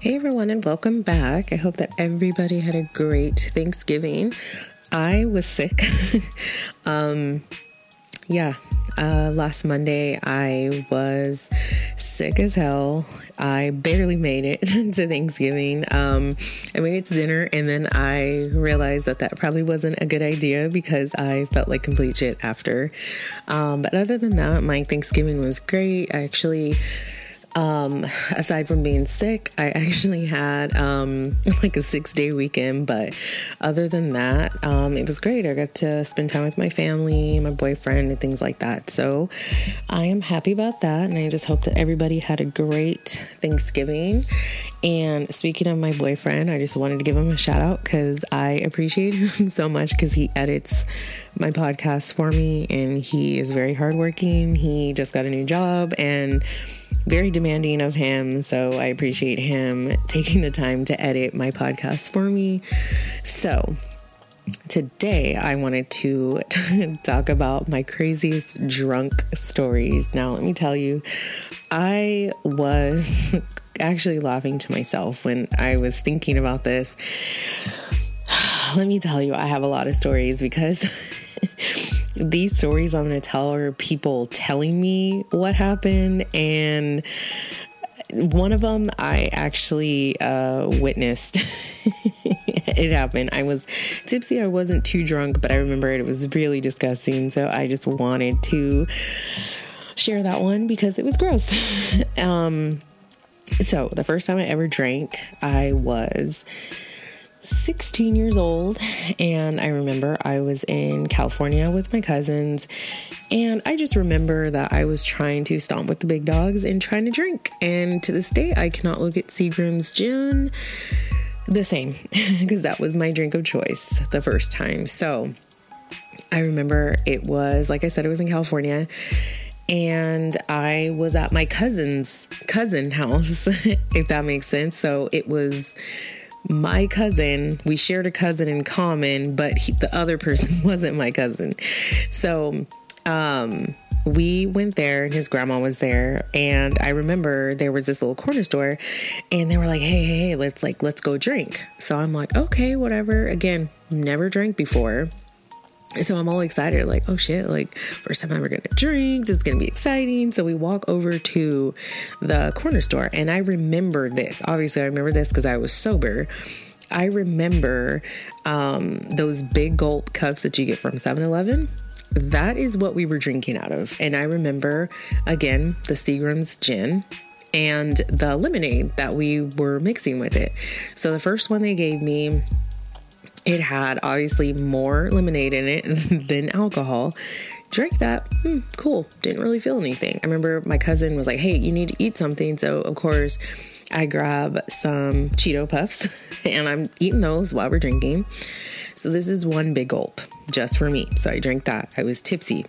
Hey everyone, and welcome back. I hope that everybody had a great Thanksgiving. I was sick. um, yeah, uh, last Monday I was sick as hell. I barely made it to Thanksgiving. Um, I made it to dinner, and then I realized that that probably wasn't a good idea because I felt like complete shit after. Um, but other than that, my Thanksgiving was great. I actually um, aside from being sick, I actually had um, like a six day weekend. But other than that, um, it was great. I got to spend time with my family, my boyfriend, and things like that. So I am happy about that. And I just hope that everybody had a great Thanksgiving. And speaking of my boyfriend, I just wanted to give him a shout out because I appreciate him so much because he edits my podcast for me and he is very hardworking. He just got a new job and very demanding of him. So I appreciate him taking the time to edit my podcast for me. So today I wanted to talk about my craziest drunk stories. Now, let me tell you, I was actually laughing to myself when I was thinking about this. Let me tell you, I have a lot of stories because these stories I'm going to tell are people telling me what happened. And one of them I actually uh, witnessed. it happened. I was tipsy. I wasn't too drunk, but I remember it, it was really disgusting. So I just wanted to share that one because it was gross. um, so the first time I ever drank, I was 16 years old, and I remember I was in California with my cousins, and I just remember that I was trying to stomp with the big dogs and trying to drink. And to this day, I cannot look at Seagram's gin the same because that was my drink of choice the first time. So I remember it was, like I said, it was in California and I was at my cousin's cousin house, if that makes sense. So it was my cousin, we shared a cousin in common, but he, the other person wasn't my cousin. So, um, we went there and his grandma was there. And i remember there was this little corner store and they were like hey hey hey let's like let's go drink. So i'm like okay whatever. Again never drank before so I'm all excited, like, oh shit, like, first time I'm ever gonna drink, this is gonna be exciting. So we walk over to the corner store, and I remember this. Obviously, I remember this because I was sober. I remember um, those big gulp cups that you get from 7 Eleven. That is what we were drinking out of. And I remember, again, the Seagram's gin and the lemonade that we were mixing with it. So the first one they gave me, it had obviously more lemonade in it than alcohol. Drank that, hmm, cool. Didn't really feel anything. I remember my cousin was like, hey, you need to eat something. So, of course, I grab some Cheeto Puffs and I'm eating those while we're drinking. So, this is one big gulp just for me. So, I drank that. I was tipsy.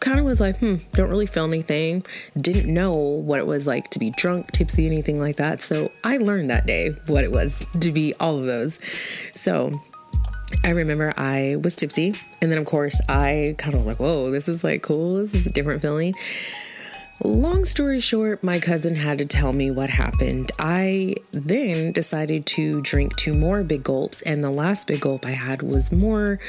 Kind of was like, hmm, don't really feel anything. Didn't know what it was like to be drunk, tipsy, anything like that. So, I learned that day what it was to be all of those. So, I remember I was tipsy, and then of course I kind of like, whoa, this is like cool. This is a different feeling. Long story short, my cousin had to tell me what happened. I then decided to drink two more big gulps, and the last big gulp I had was more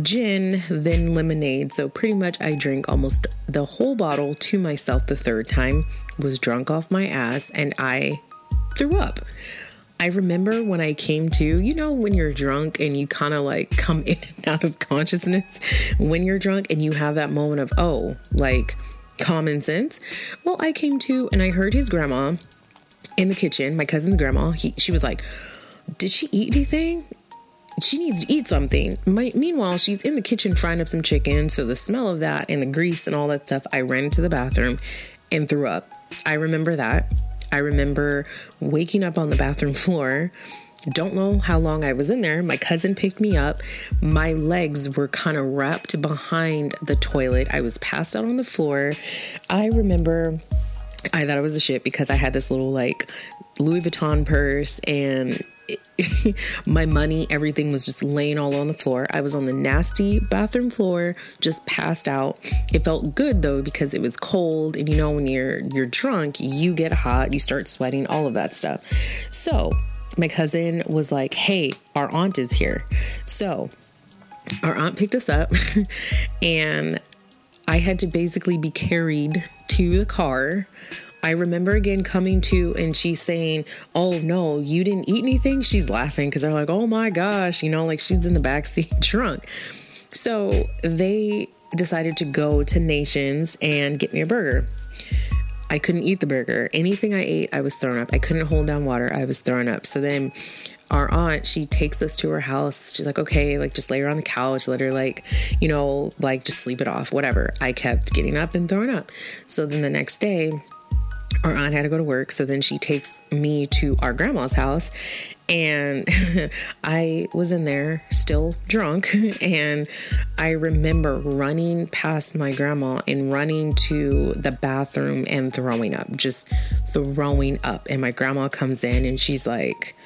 gin than lemonade. So, pretty much, I drank almost the whole bottle to myself the third time, was drunk off my ass, and I threw up. I remember when I came to, you know, when you're drunk and you kind of like come in and out of consciousness when you're drunk and you have that moment of, oh, like common sense. Well, I came to and I heard his grandma in the kitchen, my cousin's grandma. He, she was like, Did she eat anything? She needs to eat something. My, meanwhile, she's in the kitchen frying up some chicken. So the smell of that and the grease and all that stuff, I ran into the bathroom and threw up. I remember that. I remember waking up on the bathroom floor. Don't know how long I was in there. My cousin picked me up. My legs were kind of wrapped behind the toilet. I was passed out on the floor. I remember I thought it was a shit because I had this little like Louis Vuitton purse and my money, everything was just laying all on the floor. I was on the nasty bathroom floor, just passed out. It felt good though because it was cold, and you know when you're you're drunk, you get hot, you start sweating, all of that stuff. So my cousin was like, "Hey, our aunt is here." So our aunt picked us up, and I had to basically be carried to the car. I remember again coming to and she's saying, Oh no, you didn't eat anything? She's laughing because they're like, Oh my gosh, you know, like she's in the backseat drunk. So they decided to go to Nations and get me a burger. I couldn't eat the burger. Anything I ate, I was throwing up. I couldn't hold down water. I was throwing up. So then our aunt, she takes us to her house. She's like, okay, like just lay her on the couch, let her like, you know, like just sleep it off, whatever. I kept getting up and throwing up. So then the next day, our aunt had to go to work. So then she takes me to our grandma's house. And I was in there still drunk. And I remember running past my grandma and running to the bathroom and throwing up, just throwing up. And my grandma comes in and she's like,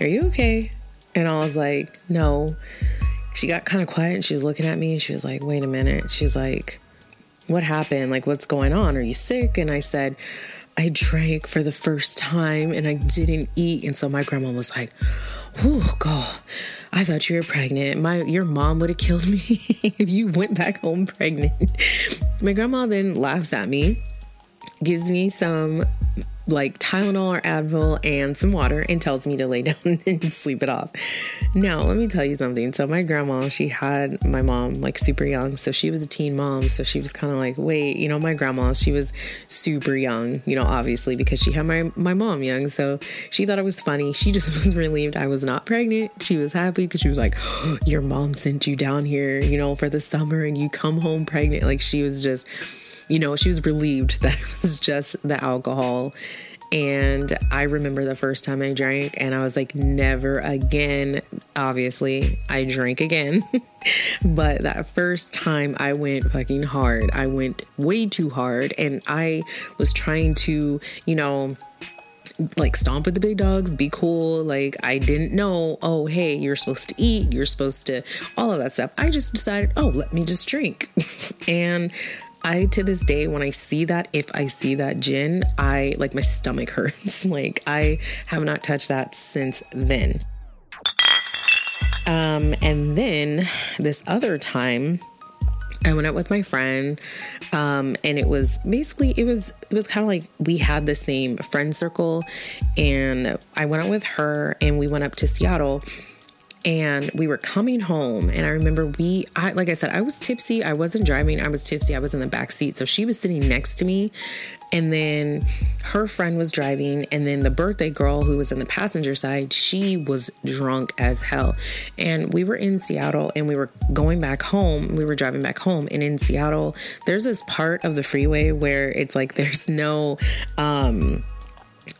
are you okay? And I was like, No. She got kind of quiet and she was looking at me and she was like, Wait a minute. She's like, What happened? Like, what's going on? Are you sick? And I said, I drank for the first time and I didn't eat. And so my grandma was like, Oh God, I thought you were pregnant. My your mom would have killed me if you went back home pregnant. my grandma then laughs at me, gives me some like Tylenol or Advil and some water and tells me to lay down and sleep it off. Now, let me tell you something. So, my grandma, she had my mom like super young. So, she was a teen mom. So, she was kind of like, wait, you know, my grandma, she was super young, you know, obviously because she had my, my mom young. So, she thought it was funny. She just was relieved I was not pregnant. She was happy because she was like, oh, your mom sent you down here, you know, for the summer and you come home pregnant. Like, she was just you know, she was relieved that it was just the alcohol. And I remember the first time I drank, and I was like, never again. Obviously, I drank again. but that first time I went fucking hard. I went way too hard, and I was trying to, you know, like stomp with the big dogs, be cool. Like I didn't know, oh, hey, you're supposed to eat, you're supposed to, all of that stuff. I just decided, oh, let me just drink. and I to this day when I see that if I see that gin, I like my stomach hurts. like I have not touched that since then. Um and then this other time I went out with my friend, um, and it was basically it was it was kind of like we had the same friend circle, and I went out with her, and we went up to Seattle, and we were coming home and i remember we i like i said i was tipsy. I wasn't driving. I was tipsy. I was in the back seat. So she was sitting next to me and then her friend was driving and then the birthday girl who was in the passenger side she was drunk as hell. And we were in seattle and we were going back home. We were driving back home and in seattle there's this part of the freeway where it's like there's no um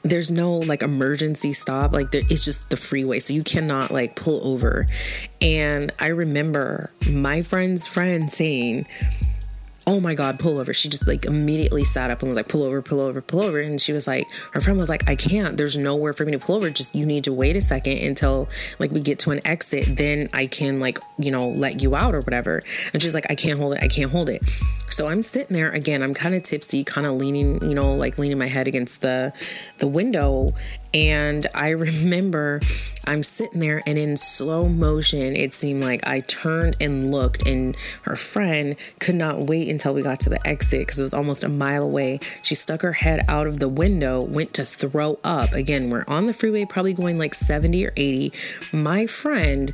there's no like emergency stop. Like there, it's just the freeway so you cannot like pull over. And i remember my friend's friend saying oh my god pull over. She just like immediately sat up and was like pull over pull over pull over. And she was like her friend was like i can't. There's nowhere for me to pull over. Just you need to wait a second until like we get to an exit. Then i can like you know let you out or whatever. And she's like i can't hold it. I can't hold it. So i'm sitting there again. I'm kind of tipsy kind of leaning you know like leaning my head against the the window and I remember I'm sitting there, and in slow motion, it seemed like I turned and looked, and her friend could not wait until we got to the exit because it was almost a mile away. She stuck her head out of the window, went to throw up. Again, we're on the freeway, probably going like 70 or 80. My friend,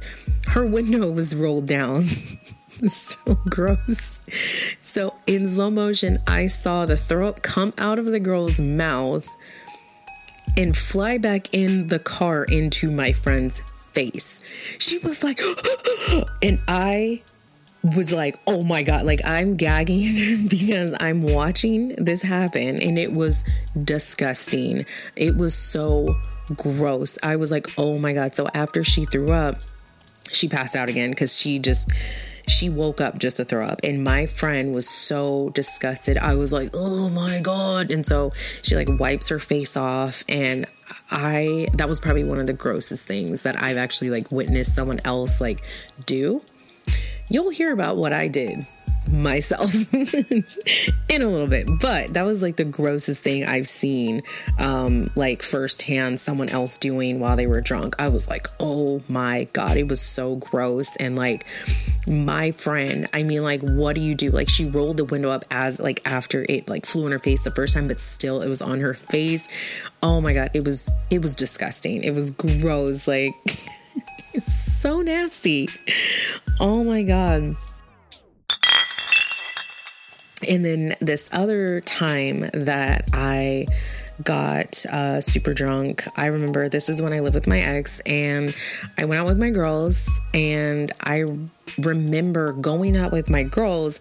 her window was rolled down. so gross. So in slow motion, I saw the throw up come out of the girl's mouth and fly back in the car into my friend's face. She was like, and I was like, oh my God, like I'm gagging because I'm watching this happen and it was disgusting. It was so gross. I was like, oh my God. So after she threw up, she passed out again because she just she woke up just to throw up. And my friend was so disgusted. I was like, oh my God. And so she like wipes her face off. And I, that was probably one of the grossest things that I've actually like witnessed someone else like do. You'll hear about what I did myself in a little bit. But that was like the grossest thing i've seen um like firsthand someone else doing while they were drunk. I was like oh my god it was so gross. And like my friend i mean like what do you do? Like she rolled the window up as like after it like flew in her face the first time but still it was on her face. Oh my god it was it was disgusting. It was gross. Like it was so nasty. Oh my god and then this other time that I got uh, super drunk, I remember this is when I lived with my ex, and I went out with my girls, and I remember going out with my girls.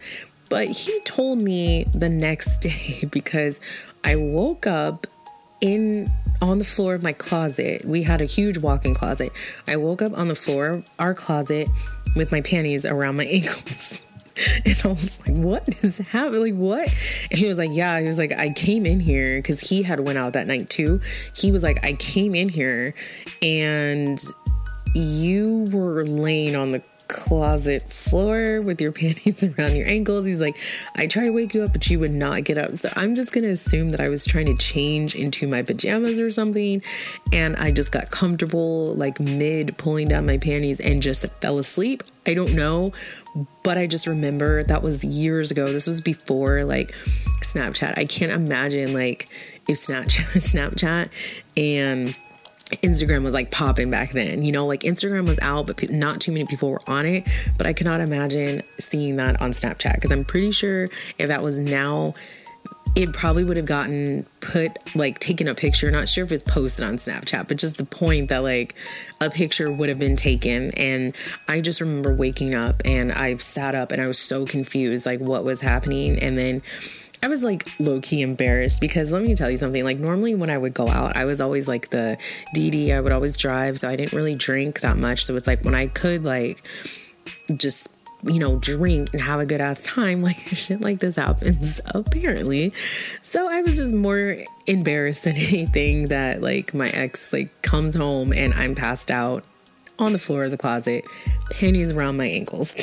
But he told me the next day because I woke up in on the floor of my closet. We had a huge walk-in closet. I woke up on the floor of our closet with my panties around my ankles. And I was like, what is happening? Like, what? And he was like, yeah. He was like, I came in here because he had went out that night too. He was like, I came in here and you were laying on the closet floor with your panties around your ankles. He's like, I tried to wake you up, but you would not get up. So I'm just going to assume that I was trying to change into my pajamas or something. And I just got comfortable, like mid pulling down my panties and just fell asleep. I don't know, but I just remember that was years ago. This was before like Snapchat. I can't imagine like if Snapchat, Snapchat and Instagram was like popping back then. You know, like Instagram was out, but pe- not too many people were on it. But I cannot imagine seeing that on Snapchat because I'm pretty sure if that was now, it probably would have gotten put like taken a picture. Not sure if it's posted on Snapchat, but just the point that like a picture would have been taken. And I just remember waking up and I sat up and I was so confused, like what was happening. And then I was like low key embarrassed because let me tell you something. Like, normally when I would go out, I was always like the DD, I would always drive. So I didn't really drink that much. So it's like when I could, like, just you know, drink and have a good ass time, like shit like this happens apparently. So I was just more embarrassed than anything that like my ex like comes home and I'm passed out on the floor of the closet, panties around my ankles.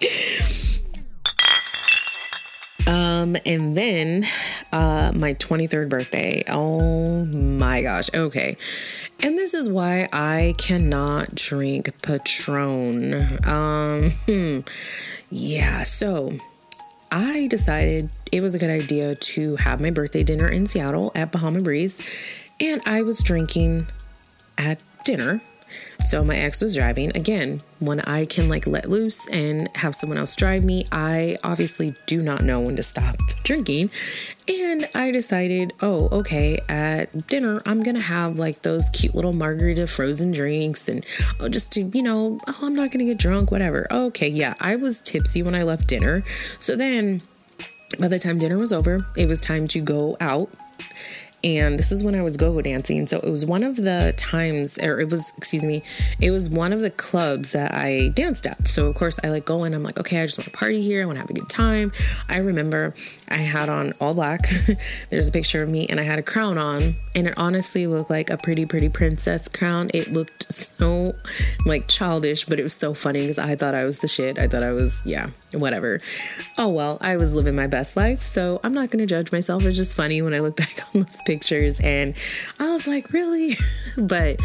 Um, and then uh, my 23rd birthday. Oh my gosh. Okay. And this is why I cannot drink Patron. Um, hmm. Yeah. So I decided it was a good idea to have my birthday dinner in Seattle at Bahama Breeze. And I was drinking at dinner so my ex was driving. Again, when I can like let loose and have someone else drive me, I obviously do not know when to stop drinking. And I decided, oh, okay, at dinner, I'm gonna have like those cute little margarita frozen drinks and oh, just to, you know, oh, I'm not gonna get drunk, whatever. Okay, yeah, I was tipsy when I left dinner. So then by the time dinner was over, it was time to go out and this is when I was go-go dancing. So it was one of the times, or it was, excuse me, it was one of the clubs that I danced at. So of course I like go in. I'm like, okay, I just want to party here. I want to have a good time. I remember I had on all black. There's a picture of me, and I had a crown on, and it honestly looked like a pretty, pretty princess crown. It looked so like childish, but it was so funny because I thought I was the shit. I thought I was, yeah, whatever. Oh well, I was living my best life, so I'm not gonna judge myself. It's just funny when I look back on those pictures and I was like, really? but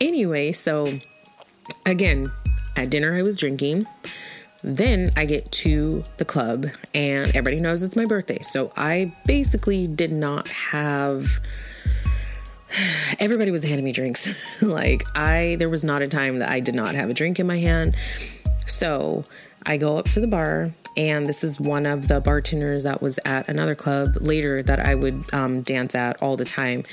anyway, so again, at dinner I was drinking. Then I get to the club and everybody knows it's my birthday. So I basically did not have everybody was handing me drinks. like I there was not a time that I did not have a drink in my hand. So I go up to the bar and this is one of the bartenders that was at another club later that I would um, dance at all the time.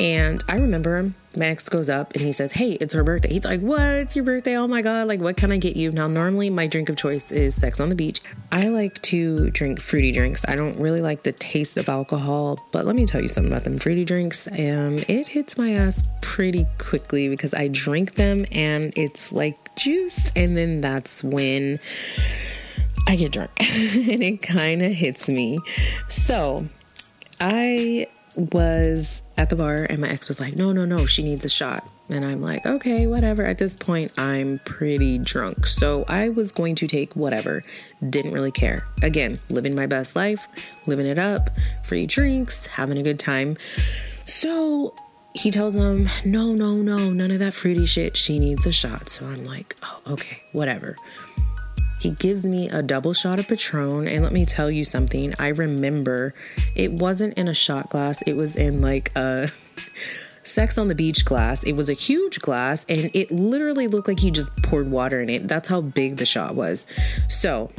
And I remember Max goes up and he says, Hey, it's her birthday. He's like, What? It's your birthday. Oh my God. Like, what can I get you? Now, normally my drink of choice is sex on the beach. I like to drink fruity drinks. I don't really like the taste of alcohol, but let me tell you something about them fruity drinks. Um, it hits my ass pretty quickly because I drink them and it's like juice. And then that's when I get drunk and it kind of hits me. So I was at the bar and my ex was like, no, no, no, she needs a shot. And I'm like, okay, whatever. At this point, I'm pretty drunk. So I was going to take whatever. Didn't really care. Again, living my best life, living it up, free drinks, having a good time. So he tells him, no, no, no, none of that fruity shit. She needs a shot. So I'm like, oh, okay, whatever. He gives me a double shot of Patron. And let me tell you something. I remember it wasn't in a shot glass, it was in like a. Sex on the Beach glass. It was a huge glass and it literally looked like he just poured water in it. That's how big the shot was. So,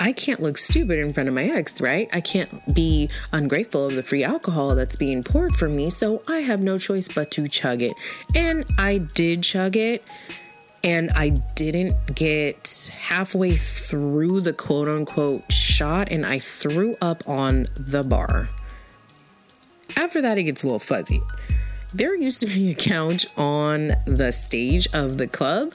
I can't look stupid in front of my ex, right? I can't be ungrateful of the free alcohol that's being poured for me, so I have no choice but to chug it. And I did chug it, and I didn't get halfway through the quote unquote shot, and I threw up on the bar. After that, it gets a little fuzzy there used to be a couch on the stage of the club.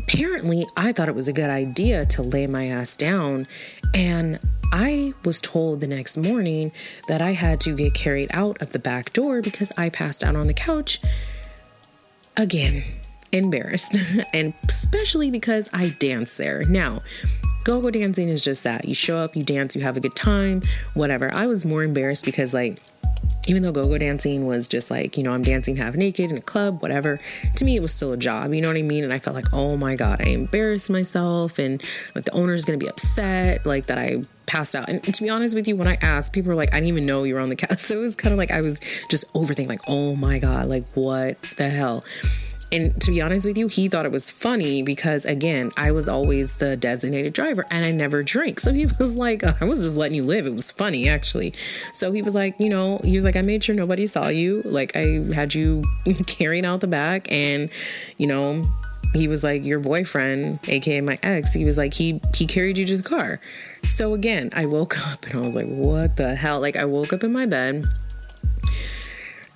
Apparently, I thought it was a good idea to lay my ass down, and I was told the next morning that I had to get carried out of the back door because I passed out on the couch. Again, embarrassed, and especially because I dance there. Now, go go dancing is just that. You show up, you dance, you have a good time, whatever. I was more embarrassed because, like, even though go-go dancing was just like you know i'm dancing half naked in a club whatever to me it was still a job you know what i mean? And i felt like oh my god i embarrassed myself and like the owner's gonna be upset like that i passed out. And to be honest with you when i asked people were like i didn't even know you were on the cast. So it was kind of like i was just overthinking like oh my god like what the hell and to be honest with you, he thought it was funny because, again, I was always the designated driver and I never drink. So he was like, I was just letting you live. It was funny, actually. So he was like, you know, he was like, I made sure nobody saw you. Like, I had you carrying out the back and, you know, he was like your boyfriend aka my ex he was like he he carried you to the car so again i woke up and i was like what the hell like i woke up in my bed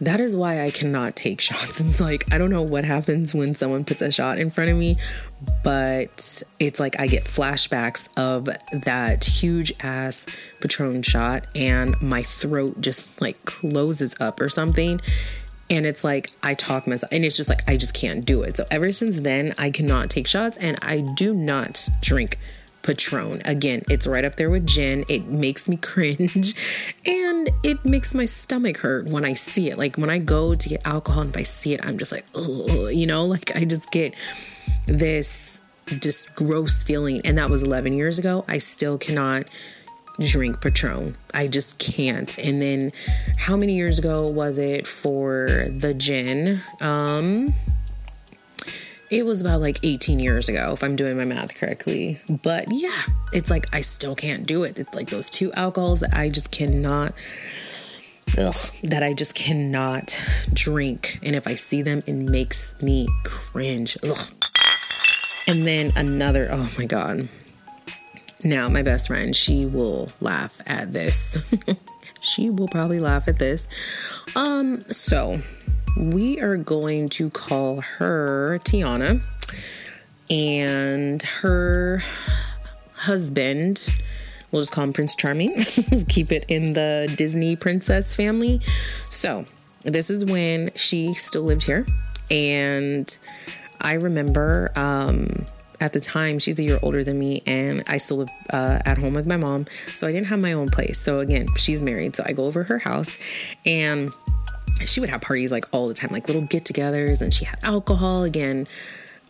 that is why I cannot take shots. It's like, I don't know what happens when someone puts a shot in front of me, but it's like I get flashbacks of that huge ass Patron shot and my throat just like closes up or something. And it's like I talk myself, and it's just like I just can't do it. So ever since then, I cannot take shots and I do not drink Patron. Again, it's right up there with gin. It makes me cringe and it makes my stomach hurt when I see it. Like when I go to get alcohol and if I see it, I'm just like, oh, you know, like I just get this just gross feeling. And that was 11 years ago. I still cannot drink Patron. I just can't. And then how many years ago was it for the gin? Um, it was about like 18 years ago, if I'm doing my math correctly. But yeah, it's like I still can't do it. It's like those two alcohols that I just cannot, ugh, that I just cannot drink. And if I see them, it makes me cringe. Ugh. And then another, oh my God. Now, my best friend, she will laugh at this. she will probably laugh at this. Um, so we are going to call her Tiana and her husband. We'll just call him Prince Charming. Keep it in the Disney princess family. So, this is when she still lived here. And I remember um, at the time, she's a year older than me, and I still live uh, at home with my mom. So, I didn't have my own place. So, again, she's married. So, I go over her house and she would have parties like all the time, like little get togethers, and she had alcohol. Again,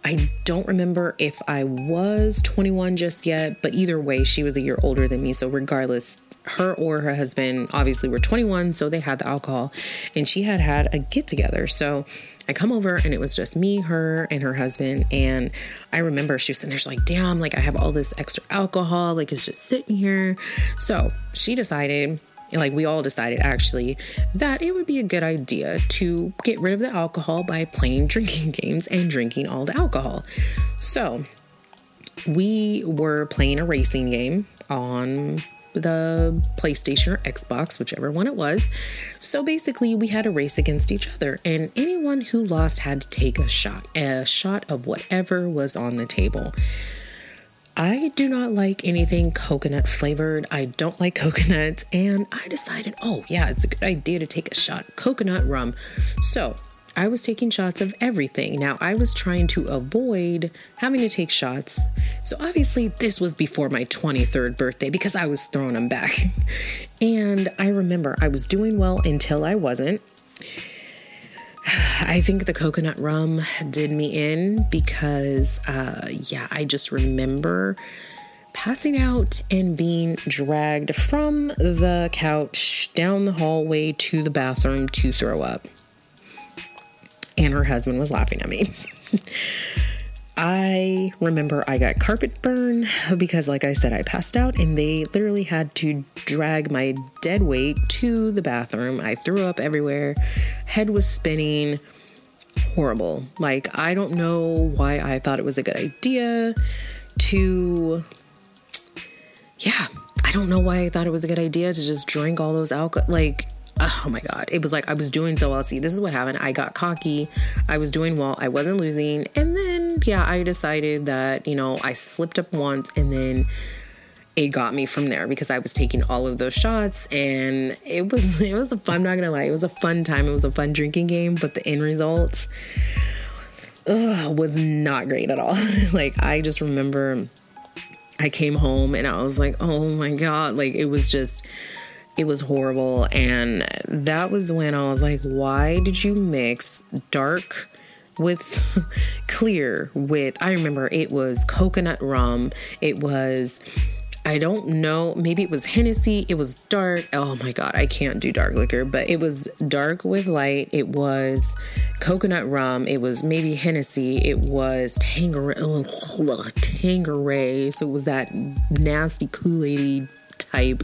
I don't remember if I was 21 just yet, but either way, she was a year older than me. So, regardless, her or her husband obviously were 21, so they had the alcohol, and she had had a get together. So, I come over and it was just me, her, and her husband. And I remember she was sitting there, she's like, damn, like I have all this extra alcohol, like it's just sitting here. So, she decided like we all decided actually that it would be a good idea to get rid of the alcohol by playing drinking games and drinking all the alcohol. So we were playing a racing game on the PlayStation or Xbox, whichever one it was. So basically, we had a race against each other, and anyone who lost had to take a shot, a shot of whatever was on the table. I do not like anything coconut flavored. I don't like coconuts. And I decided, oh, yeah, it's a good idea to take a shot. Coconut rum. So I was taking shots of everything. Now, I was trying to avoid having to take shots. So, obviously, this was before my 23rd birthday because I was throwing them back. and I remember I was doing well until I wasn't. I think the coconut rum did me in because, uh, yeah, I just remember passing out and being dragged from the couch down the hallway to the bathroom to throw up and her husband was laughing at me. I remember I got carpet burn because, like I said, I passed out and they literally had to drag my dead weight to the bathroom. I threw up everywhere, head was spinning. Horrible. Like, I don't know why I thought it was a good idea to. Yeah, I don't know why I thought it was a good idea to just drink all those alcohol. Like, oh my god it was like i was doing so well see this is what happened i got cocky i was doing well i wasn't losing and then yeah i decided that you know i slipped up once and then it got me from there because i was taking all of those shots and it was it was a fun i'm not gonna lie it was a fun time it was a fun drinking game but the end results ugh, was not great at all like i just remember i came home and i was like oh my god like it was just it was horrible. And that was when I was like, why did you mix dark with clear with I remember it was coconut rum. It was I don't know, maybe it was Hennessy, it was dark. Oh my god, I can't do dark liquor, but it was dark with light. It was coconut rum, it was maybe Hennessy, it was Tanqueray, oh, Tanqueray. So it was that nasty Kool-Aid type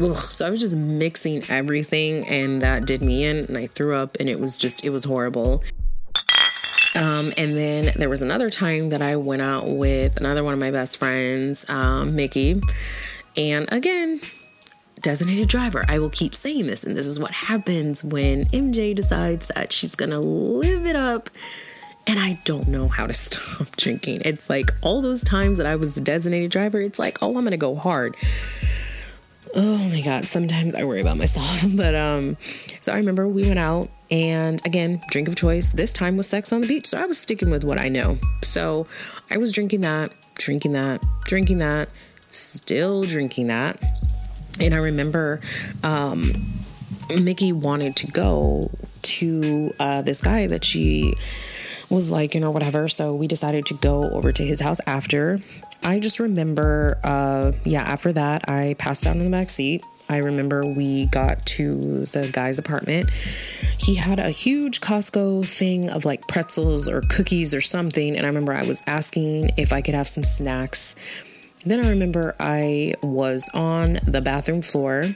ugh, so I was just mixing everything, and that did me in, and I threw up, and it was just, it was horrible. Um, and then there was another time that I went out with another one of my best friends, um, Mickey. And again, designated driver. I will keep saying this, and this is what happens when MJ decides that she's gonna live it up. And I don't know how to stop drinking. It's like all those times that I was the designated driver, it's like, oh, I'm gonna go hard oh my god sometimes i worry about myself but um so i remember we went out and again drink of choice this time was sex on the beach so i was sticking with what i know so i was drinking that drinking that drinking that still drinking that and i remember um mickey wanted to go to uh, this guy that she was like, you know, whatever. So we decided to go over to his house after. I just remember, uh, yeah, after that, I passed out in the back seat. I remember we got to the guy's apartment. He had a huge Costco thing of like pretzels or cookies or something. And I remember I was asking if I could have some snacks. Then I remember I was on the bathroom floor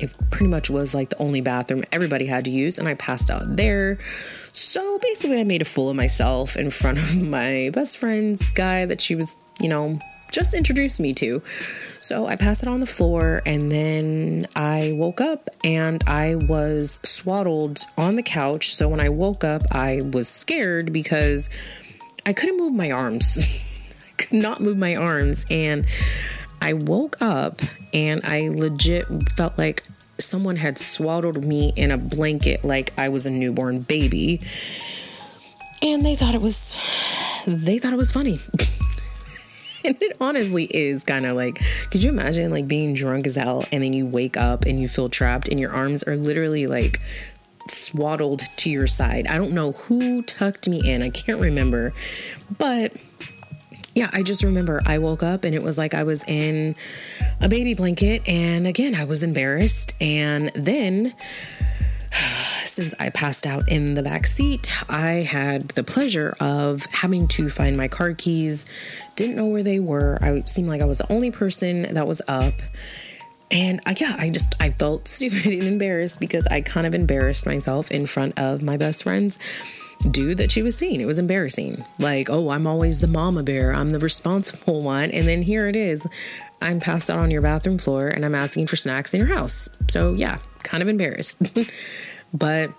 it pretty much was like the only bathroom everybody had to use, and I passed out there. So basically, I made a fool of myself in front of my best friend's guy that she was, you know, just introduced me to. So I passed it on the floor, and then I woke up and I was swaddled on the couch. So when I woke up, I was scared because I couldn't move my arms. I could not move my arms. And I woke up and I legit felt like someone had swaddled me in a blanket like I was a newborn baby. And they thought it was they thought it was funny. and it honestly is kind of like could you imagine like being drunk as hell and then you wake up and you feel trapped and your arms are literally like swaddled to your side. I don't know who tucked me in. I can't remember. But yeah, I just remember I woke up and it was like I was in a baby blanket. And again, I was embarrassed. And then, since I passed out in the back seat, I had the pleasure of having to find my car keys. Didn't know where they were. I seemed like I was the only person that was up. And uh, yeah, I just I felt stupid and embarrassed because I kind of embarrassed myself in front of my best friends dude that she was seeing. It was embarrassing. Like, oh, I'm always the mama bear. I'm the responsible one. And then here it is. I'm passed out on your bathroom floor and I'm asking for snacks in your house. So, yeah, kind of embarrassed. but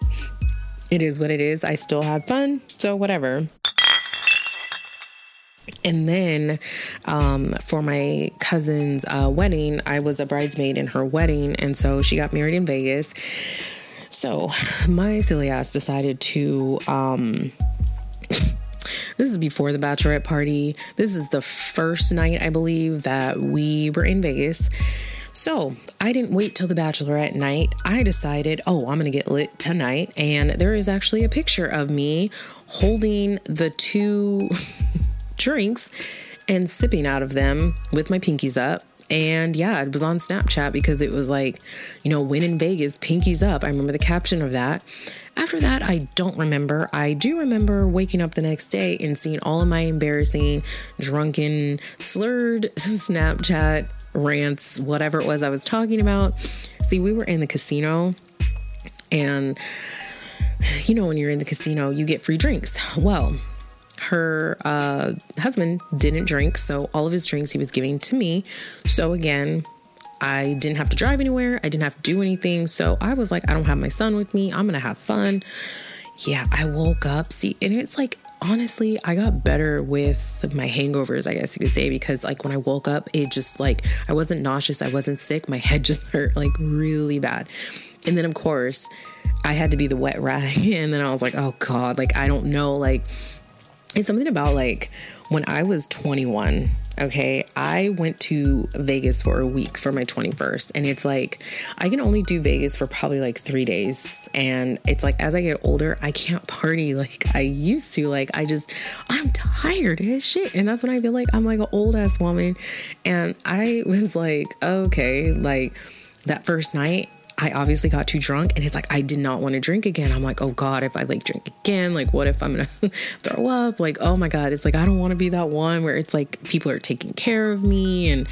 it is what it is. I still had fun. So, whatever. And then um, for my cousin's uh, wedding, I was a bridesmaid in her wedding. And so she got married in Vegas. So my silly ass decided to. Um, this is before the bachelorette party. This is the first night, I believe, that we were in Vegas. So I didn't wait till the bachelorette night. I decided, oh, I'm going to get lit tonight. And there is actually a picture of me holding the two drinks and sipping out of them with my pinkies up. And yeah, it was on Snapchat because it was like, you know, when in Vegas, pinkies up. I remember the caption of that. After that, I don't remember. I do remember waking up the next day and seeing all of my embarrassing, drunken, slurred Snapchat rants, whatever it was I was talking about. See, we were in the casino and you know, when you're in the casino, you get free drinks. Well, her uh, husband didn't drink, so all of his drinks he was giving to me. So again, I didn't have to drive anywhere. I didn't have to do anything. So I was like, I don't have my son with me. I'm going to have fun. Yeah, I woke up. See, and it's like, honestly, I got better with my hangovers, I guess you could say, because like when I woke up, it just like, I wasn't nauseous. I wasn't sick. My head just hurt like really bad. And then, of course, I had to be the wet rag. And then I was like, oh God, like, I don't know. Like, it's something about like when I was 21, okay, I went to Vegas for a week for my 21st. And it's like, I can only do Vegas for probably like three days. And it's like, as I get older, I can't party like I used to. Like, I just, I'm tired as shit. And that's when I feel like I'm like an old ass woman. And I was like, okay, like that first night, I obviously got too drunk and it's like I did not want to drink again. I'm like, oh God, if I like drink again, like what if I'm gonna throw up? Like, oh my God, it's like I don't want to be that one where it's like people are taking care of me and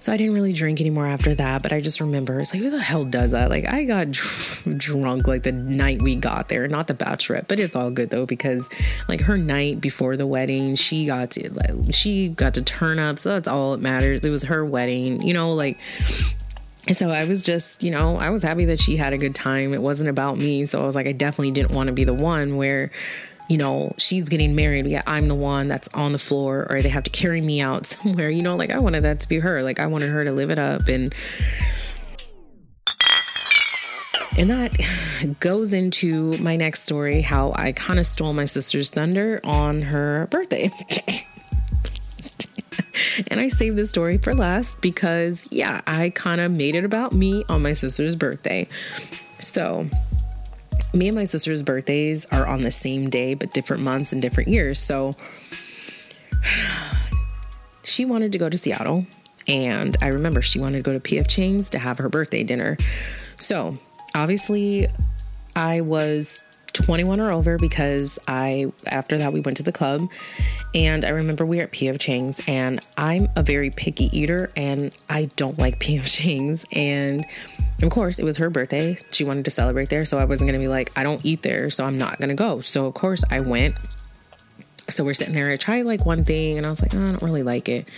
so I didn't really drink anymore after that, but I just remember it's like, who the hell does that? Like, I got dr- drunk like the night we got there, not the bachelorette, but it's all good though because like her night before the wedding, she got to like she got to turn up, so that's all that matters. It was her wedding, you know, like so I was just, you know, I was happy that she had a good time. It wasn't about me. So I was like, I definitely didn't want to be the one where, you know, she's getting married. Yeah, I'm the one that's on the floor, or they have to carry me out somewhere. You know, like I wanted that to be her. Like I wanted her to live it up. And and that goes into my next story how I kind of stole my sister's thunder on her birthday. And I saved this story for last because, yeah, I kind of made it about me on my sister's birthday. So, me and my sister's birthdays are on the same day, but different months and different years. So, she wanted to go to Seattle. And I remember she wanted to go to PF Chang's to have her birthday dinner. So, obviously, I was 21 or over because I, after that, we went to the club. And I remember we were at P.F. Chang's, and I'm a very picky eater, and I don't like P.F. Chang's. And of course, it was her birthday. She wanted to celebrate there. So I wasn't to be like, I don't eat there, so I'm not to go. So, of course, I went. So we're sitting there. I tried like one thing, and I was like, oh, I don't really like it.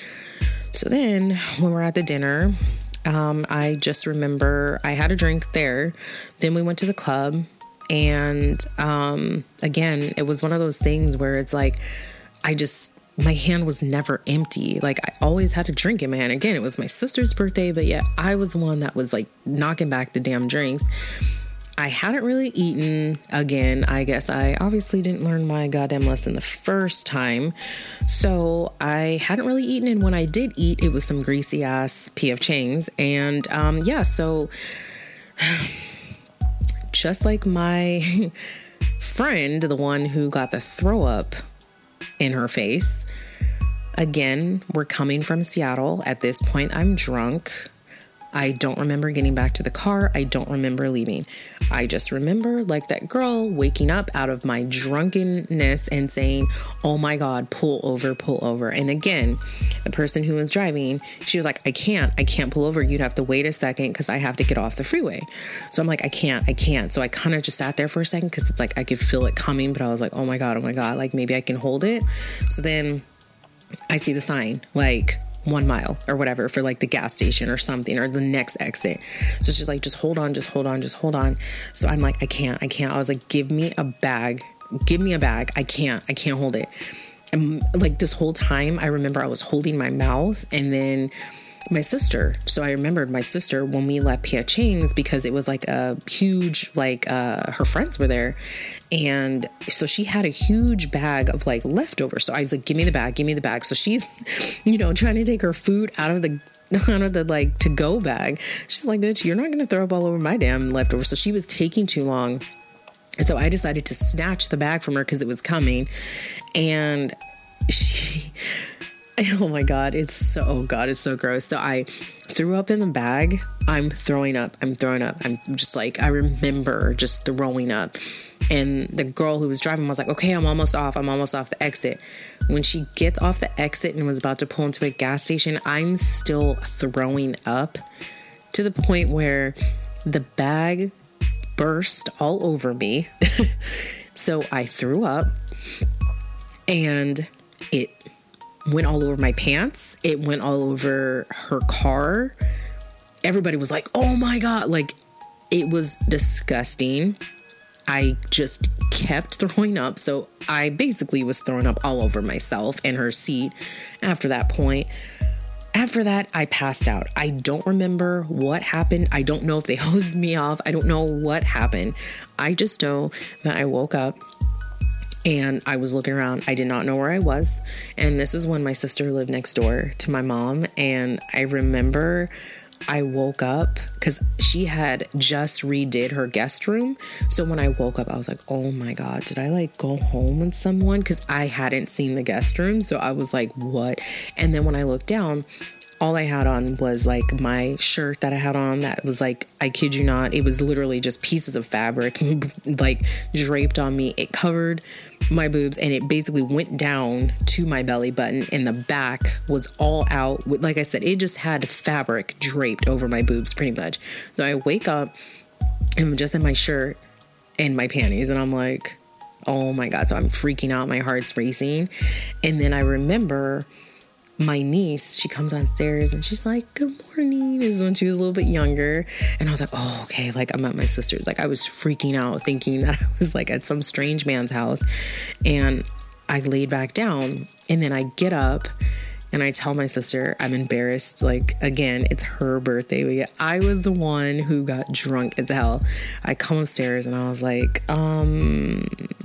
So then when we're at the dinner, um, I just remember I had a drink there. Then we went to the club. And um, again, it was one of those things where it's like, I just, my hand was never empty. Like I always had a drink in my hand. Again, it was my sister's birthday, but yet I was the one that was like knocking back the damn drinks. I hadn't really eaten again. I guess I obviously didn't learn my goddamn lesson the first time. So I hadn't really eaten. And when I did eat, it was some greasy ass PF Chang's. And um, yeah, so just like my friend, the one who got the throw up in her face. Again, we're coming from Seattle. At this point, I'm drunk. I don't remember getting back to the car. I don't remember leaving. I just remember, like that girl, waking up out of my drunkenness and saying, Oh my God, pull over, pull over. And again, the person who was driving, she was like, I can't, I can't pull over. You'd have to wait a second because I have to get off the freeway. So I'm like, I can't, I can't. So I kind of just sat there for a second because it's like I could feel it coming, but I was like, Oh my God, oh my God, like maybe I can hold it. So then I see the sign, like, one mile or whatever for like the gas station or something or the next exit. So she's like, just hold on, just hold on, just hold on. So I'm like, I can't, I can't. I was like, give me a bag, give me a bag. I can't, I can't hold it. And like this whole time, I remember I was holding my mouth and then my sister. So I remembered my sister when we left P.F. Chang's because it was like a huge, like uh, her friends were there. And so she had a huge bag of like leftovers. So I was like, give me the bag, give me the bag. So she's, you know, trying to take her food out of the out of the like to go bag. She's like, bitch, you're not gonna throw up all over my damn leftovers. So she was taking too long. So I decided to snatch the bag from her because it was coming. And she oh my god it's so oh god it's so gross. So i threw up in the bag. I'm throwing up i'm throwing up. I'm just like i remember just throwing up. And the girl who was driving was like okay i'm almost off i'm almost off the exit. When she gets off the exit and was about to pull into a gas station i'm still throwing up to the point where the bag burst all over me. So i threw up and it went all over my pants. It went all over her car. Everybody was like, oh my God. Like, it was disgusting. I just kept throwing up. So I basically was throwing up all over myself and her seat after that point. After that, I passed out. I don't remember what happened. I don't know if they hosed me off. I don't know what happened. I just know that I woke up and I was looking around. I did not know where I was. And this is when my sister lived next door to my mom. And I remember I woke up because she had just redid her guest room. So when I woke up, I was like, oh my God, did I like go home with someone? Because I hadn't seen the guest room. So I was like, what? And then when I looked down, all I had on was like my shirt that I had on that was like, I kid you not, it was literally just pieces of fabric like draped on me. It covered my boobs and it basically went down to my belly button and the back was all out. Like I said, it just had fabric draped over my boobs pretty much. So I wake up and I'm just in my shirt and my panties and I'm like, oh my God. So I'm freaking out. My heart's racing. And then I remember my niece, she comes downstairs and she's like, Good morning. This is when she was a little bit younger. And I was like, Oh, okay. Like, I'm at my sister's. Like, I was freaking out thinking that I was like at some strange man's house. And I laid back down and then I get up and I tell my sister I'm embarrassed. Like, again, it's her birthday. But I was the one who got drunk as hell. I come upstairs and I was like, um,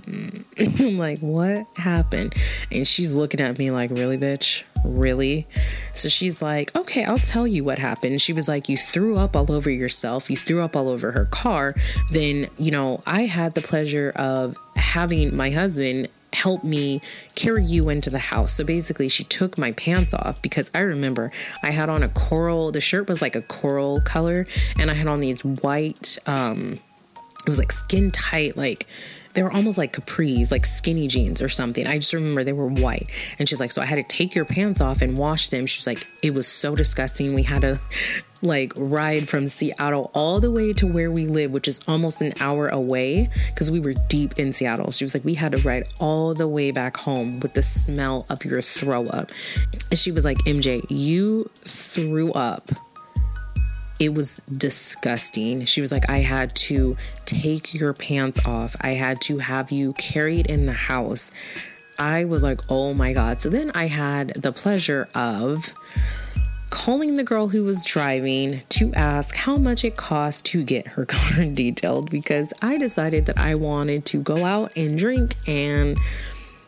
I'm like, what happened? And she's looking at me like, really, bitch? Really? So she's like, okay, I'll tell you what happened. She was like, you threw up all over yourself. You threw up all over her car. Then, you know, I had the pleasure of having my husband help me carry you into the house. So basically, she took my pants off because I remember I had on a coral, the shirt was like a coral color, and I had on these white, um, it was like skin tight, like they were almost like capris, like skinny jeans or something. I just remember they were white. And she's like, So I had to take your pants off and wash them. She's like, It was so disgusting. We had to like ride from Seattle all the way to where we live, which is almost an hour away because we were deep in Seattle. She was like, We had to ride all the way back home with the smell of your throw up. And she was like, MJ, you threw up it was disgusting. She was like, I had to take your pants off. I had to have you carried in the house. I was like, oh my God. So then I had the pleasure of calling the girl who was driving to ask how much it cost to get her car detailed because I decided that I wanted to go out and drink and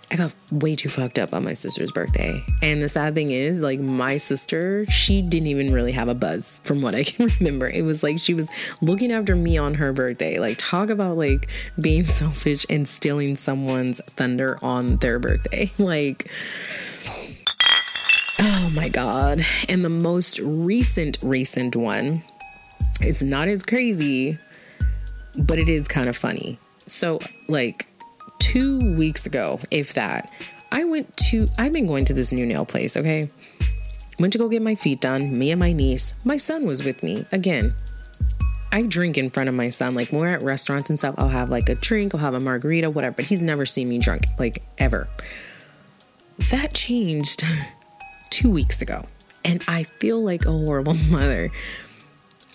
I got way too fucked up on my sister's birthday. And the sad thing is, like, my sister, she didn't even really have a buzz from what I can remember. It was like she was looking after me on her birthday. Like, talk about like being selfish and stealing someone's thunder on their birthday. Like, Oh my God. And the most recent, recent one, it's not as crazy, but it is kind of funny. So, like two weeks ago, if that, I went to, I've been going to this new nail place, okay? Went to go get my feet done, me and my niece. My son was with me. Again, I drink in front of my son. Like when we're at restaurants and stuff, I'll have like a drink, I'll have a margarita, whatever. But he's never seen me drunk, like ever. That changed two weeks ago. And I feel like a horrible mother.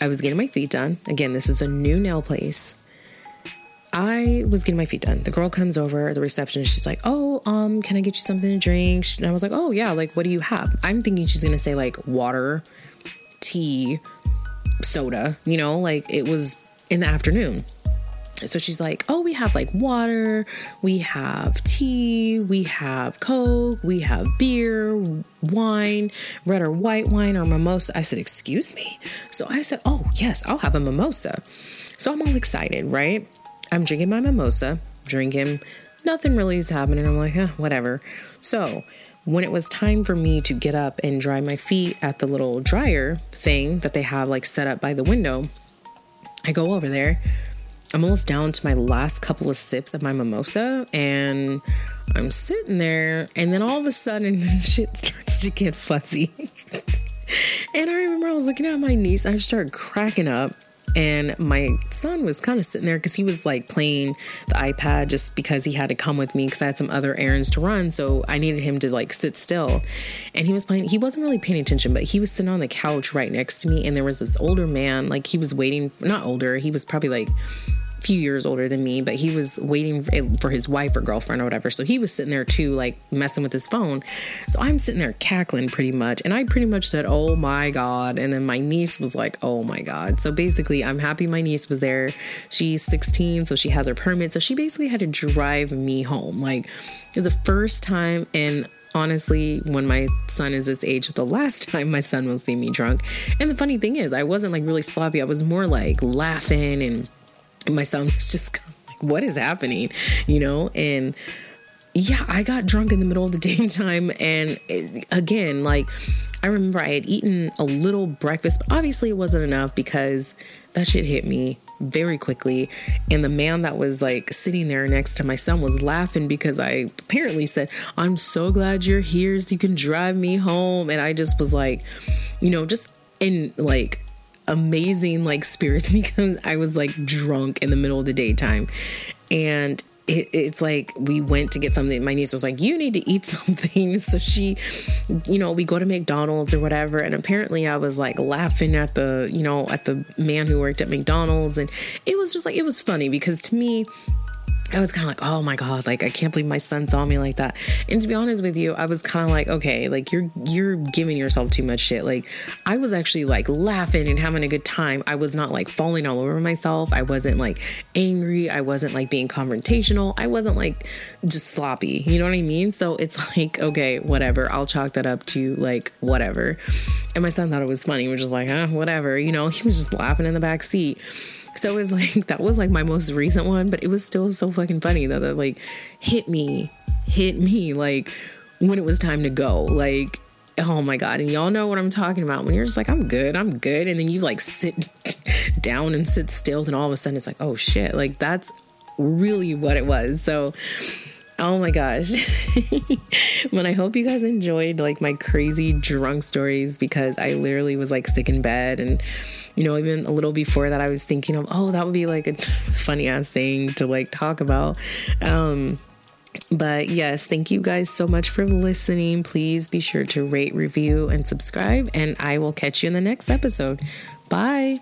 I was getting my feet done. Again, this is a new nail place. I was getting my feet done. The girl comes over, the receptionist, she's like, Oh, um, can I get you something to drink? And I was like, Oh, yeah, like, what do you have? I'm thinking she's gonna say, like, water, tea, soda, you know, like it was in the afternoon. So she's like, Oh, we have like water, we have tea, we have Coke, we have beer, wine, red or white wine, or mimosa. I said, Excuse me. So I said, Oh, yes, I'll have a mimosa. So I'm all excited, right? I'm drinking my mimosa, drinking, nothing really is happening. I'm like, eh, whatever. So when it was time for me to get up and dry my feet at the little dryer thing that they have like set up by the window, I go over there. I'm almost down to my last couple of sips of my mimosa and I'm sitting there and then all of a sudden shit starts to get fuzzy. and I remember I was looking at my niece I started cracking up and my son was kind of sitting there because he was like playing the iPad just because he had to come with me because I had some other errands to run. So I needed him to like sit still. And he was playing, he wasn't really paying attention, but he was sitting on the couch right next to me. And there was this older man, like he was waiting, not older, he was probably like few years older than me, but he was waiting for his wife or girlfriend or whatever. So he was sitting there too, like messing with his phone. So I'm sitting there cackling pretty much. And I pretty much said, Oh my God. And then my niece was like, Oh my God. So basically, I'm happy my niece was there. She's 16, so she has her permit. So she basically had to drive me home. Like, it was the first time in honestly, when my son is this age, the last time my son will see me drunk. And the funny thing is, I wasn't like really sloppy. I was more like laughing and my son was just like, what is happening? You know, and yeah, I got drunk in the middle of the daytime. And it, again, like, I remember I had eaten a little breakfast, but obviously it wasn't enough because that shit hit me very quickly. And the man that was like sitting there next to my son was laughing because I apparently said, I'm so glad you're here so you can drive me home. And I just was like, you know, just in like amazing like spirits because I was like drunk in the middle of the daytime. And it, it's like we went to get something. My niece was like, "You need to eat something." So she, you know, we go to McDonald's or whatever, and apparently I was like laughing at the, you know, at the man who worked at McDonald's, and it was just like it was funny because to me, I was kind of like, oh my god, like I can't believe my son saw me like that. And to be honest with you, I was kind of like, okay, like you're you're giving yourself too much shit. Like I was actually like laughing and having a good time. I was not like falling all over myself. I wasn't like angry. I wasn't like being confrontational. I wasn't like just sloppy. You know what I mean? So it's like, okay, whatever. I'll chalk that up to like whatever. And my son thought it was funny. Was just like, huh, whatever. You know, he was just laughing in the back seat. So it was like that was like my most recent one, but it was still so fucking funny that that like hit me, hit me like when it was time to go. Like, oh my god. And y'all know what I'm talking about. When you're just like, I'm good, I'm good. And then you like sit down and sit still, and all of a sudden it's like, oh shit. Like that's really what it was. So Oh my gosh. but I hope you guys enjoyed like my crazy drunk stories because I literally was like sick in bed and you know, even a little before that I was thinking of, oh, that would be like a funny ass thing to like talk about. Um but yes, thank you guys so much for listening. Please be sure to rate, review, and subscribe, and I will catch you in the next episode. Bye.